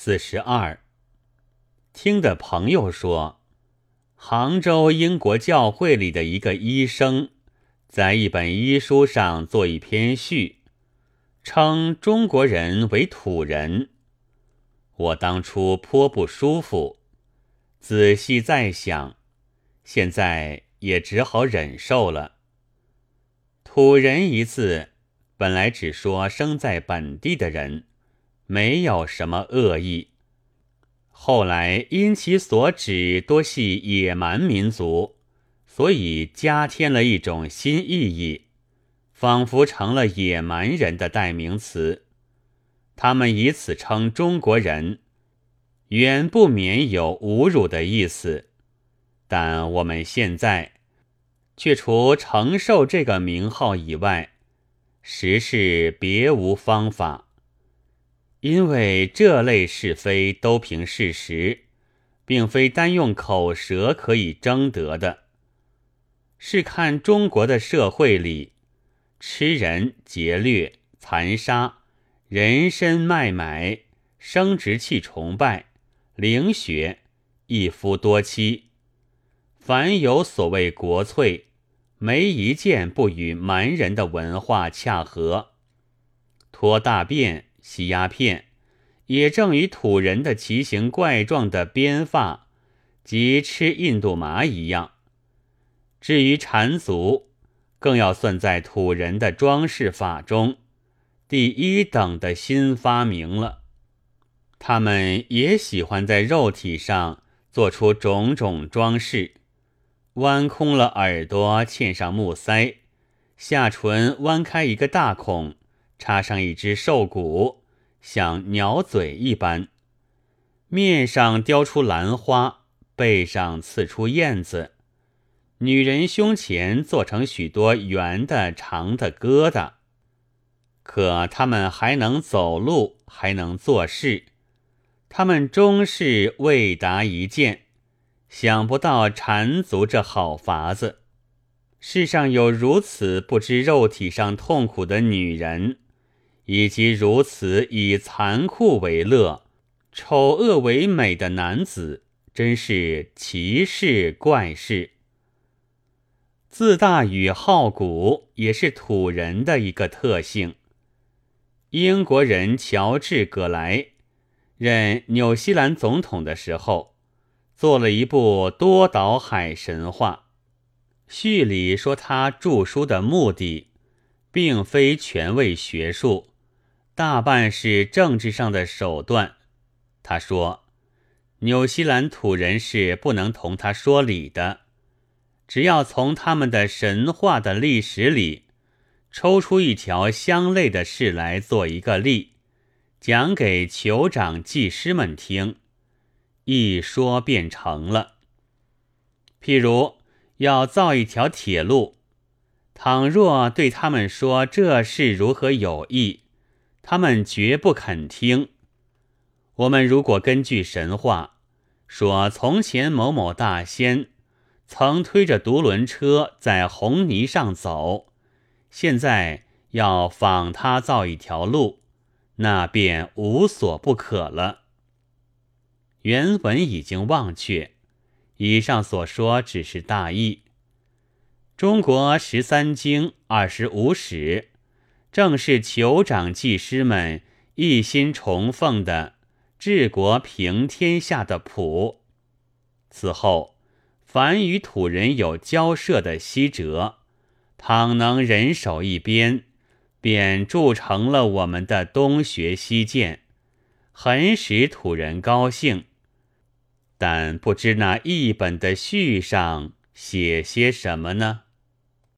四十二，听的朋友说，杭州英国教会里的一个医生，在一本医书上做一篇序，称中国人为土人。我当初颇不舒服，仔细再想，现在也只好忍受了。土人一字，本来只说生在本地的人。没有什么恶意。后来因其所指多系野蛮民族，所以加添了一种新意义，仿佛成了野蛮人的代名词。他们以此称中国人，远不免有侮辱的意思。但我们现在却除承受这个名号以外，实是别无方法。因为这类是非都凭事实，并非单用口舌可以争得的。是看中国的社会里，吃人、劫掠、残杀、人身卖买、生殖器崇拜、灵学、一夫多妻，凡有所谓国粹，没一件不与蛮人的文化恰合。拖大便。吸鸦片，也正与土人的奇形怪状的编发及吃印度麻一样。至于缠足，更要算在土人的装饰法中第一等的新发明了。他们也喜欢在肉体上做出种种装饰，弯空了耳朵，嵌上木塞，下唇弯开一个大孔。插上一只兽骨，像鸟嘴一般，面上雕出兰花，背上刺出燕子，女人胸前做成许多圆的、长的疙瘩。可他们还能走路，还能做事，他们终是未达一件，想不到缠足这好法子。世上有如此不知肉体上痛苦的女人。以及如此以残酷为乐、丑恶为美的男子，真是奇事怪事。自大与好古也是土人的一个特性。英国人乔治·葛莱任纽西兰总统的时候，做了一部多岛海神话。序里说他著书的目的，并非全为学术。大半是政治上的手段。他说：“纽西兰土人是不能同他说理的，只要从他们的神话的历史里抽出一条相类的事来做一个例，讲给酋长祭师们听，一说便成了。譬如要造一条铁路，倘若对他们说这事如何有益。”他们绝不肯听。我们如果根据神话说，从前某某大仙曾推着独轮车在红泥上走，现在要仿他造一条路，那便无所不可了。原文已经忘却，以上所说只是大意。中国十三经、二十五史。正是酋长祭师们一心崇奉的治国平天下的谱。此后，凡与土人有交涉的西哲，倘能人手一边，便铸成了我们的东学西渐，很使土人高兴。但不知那译本的序上写些什么呢？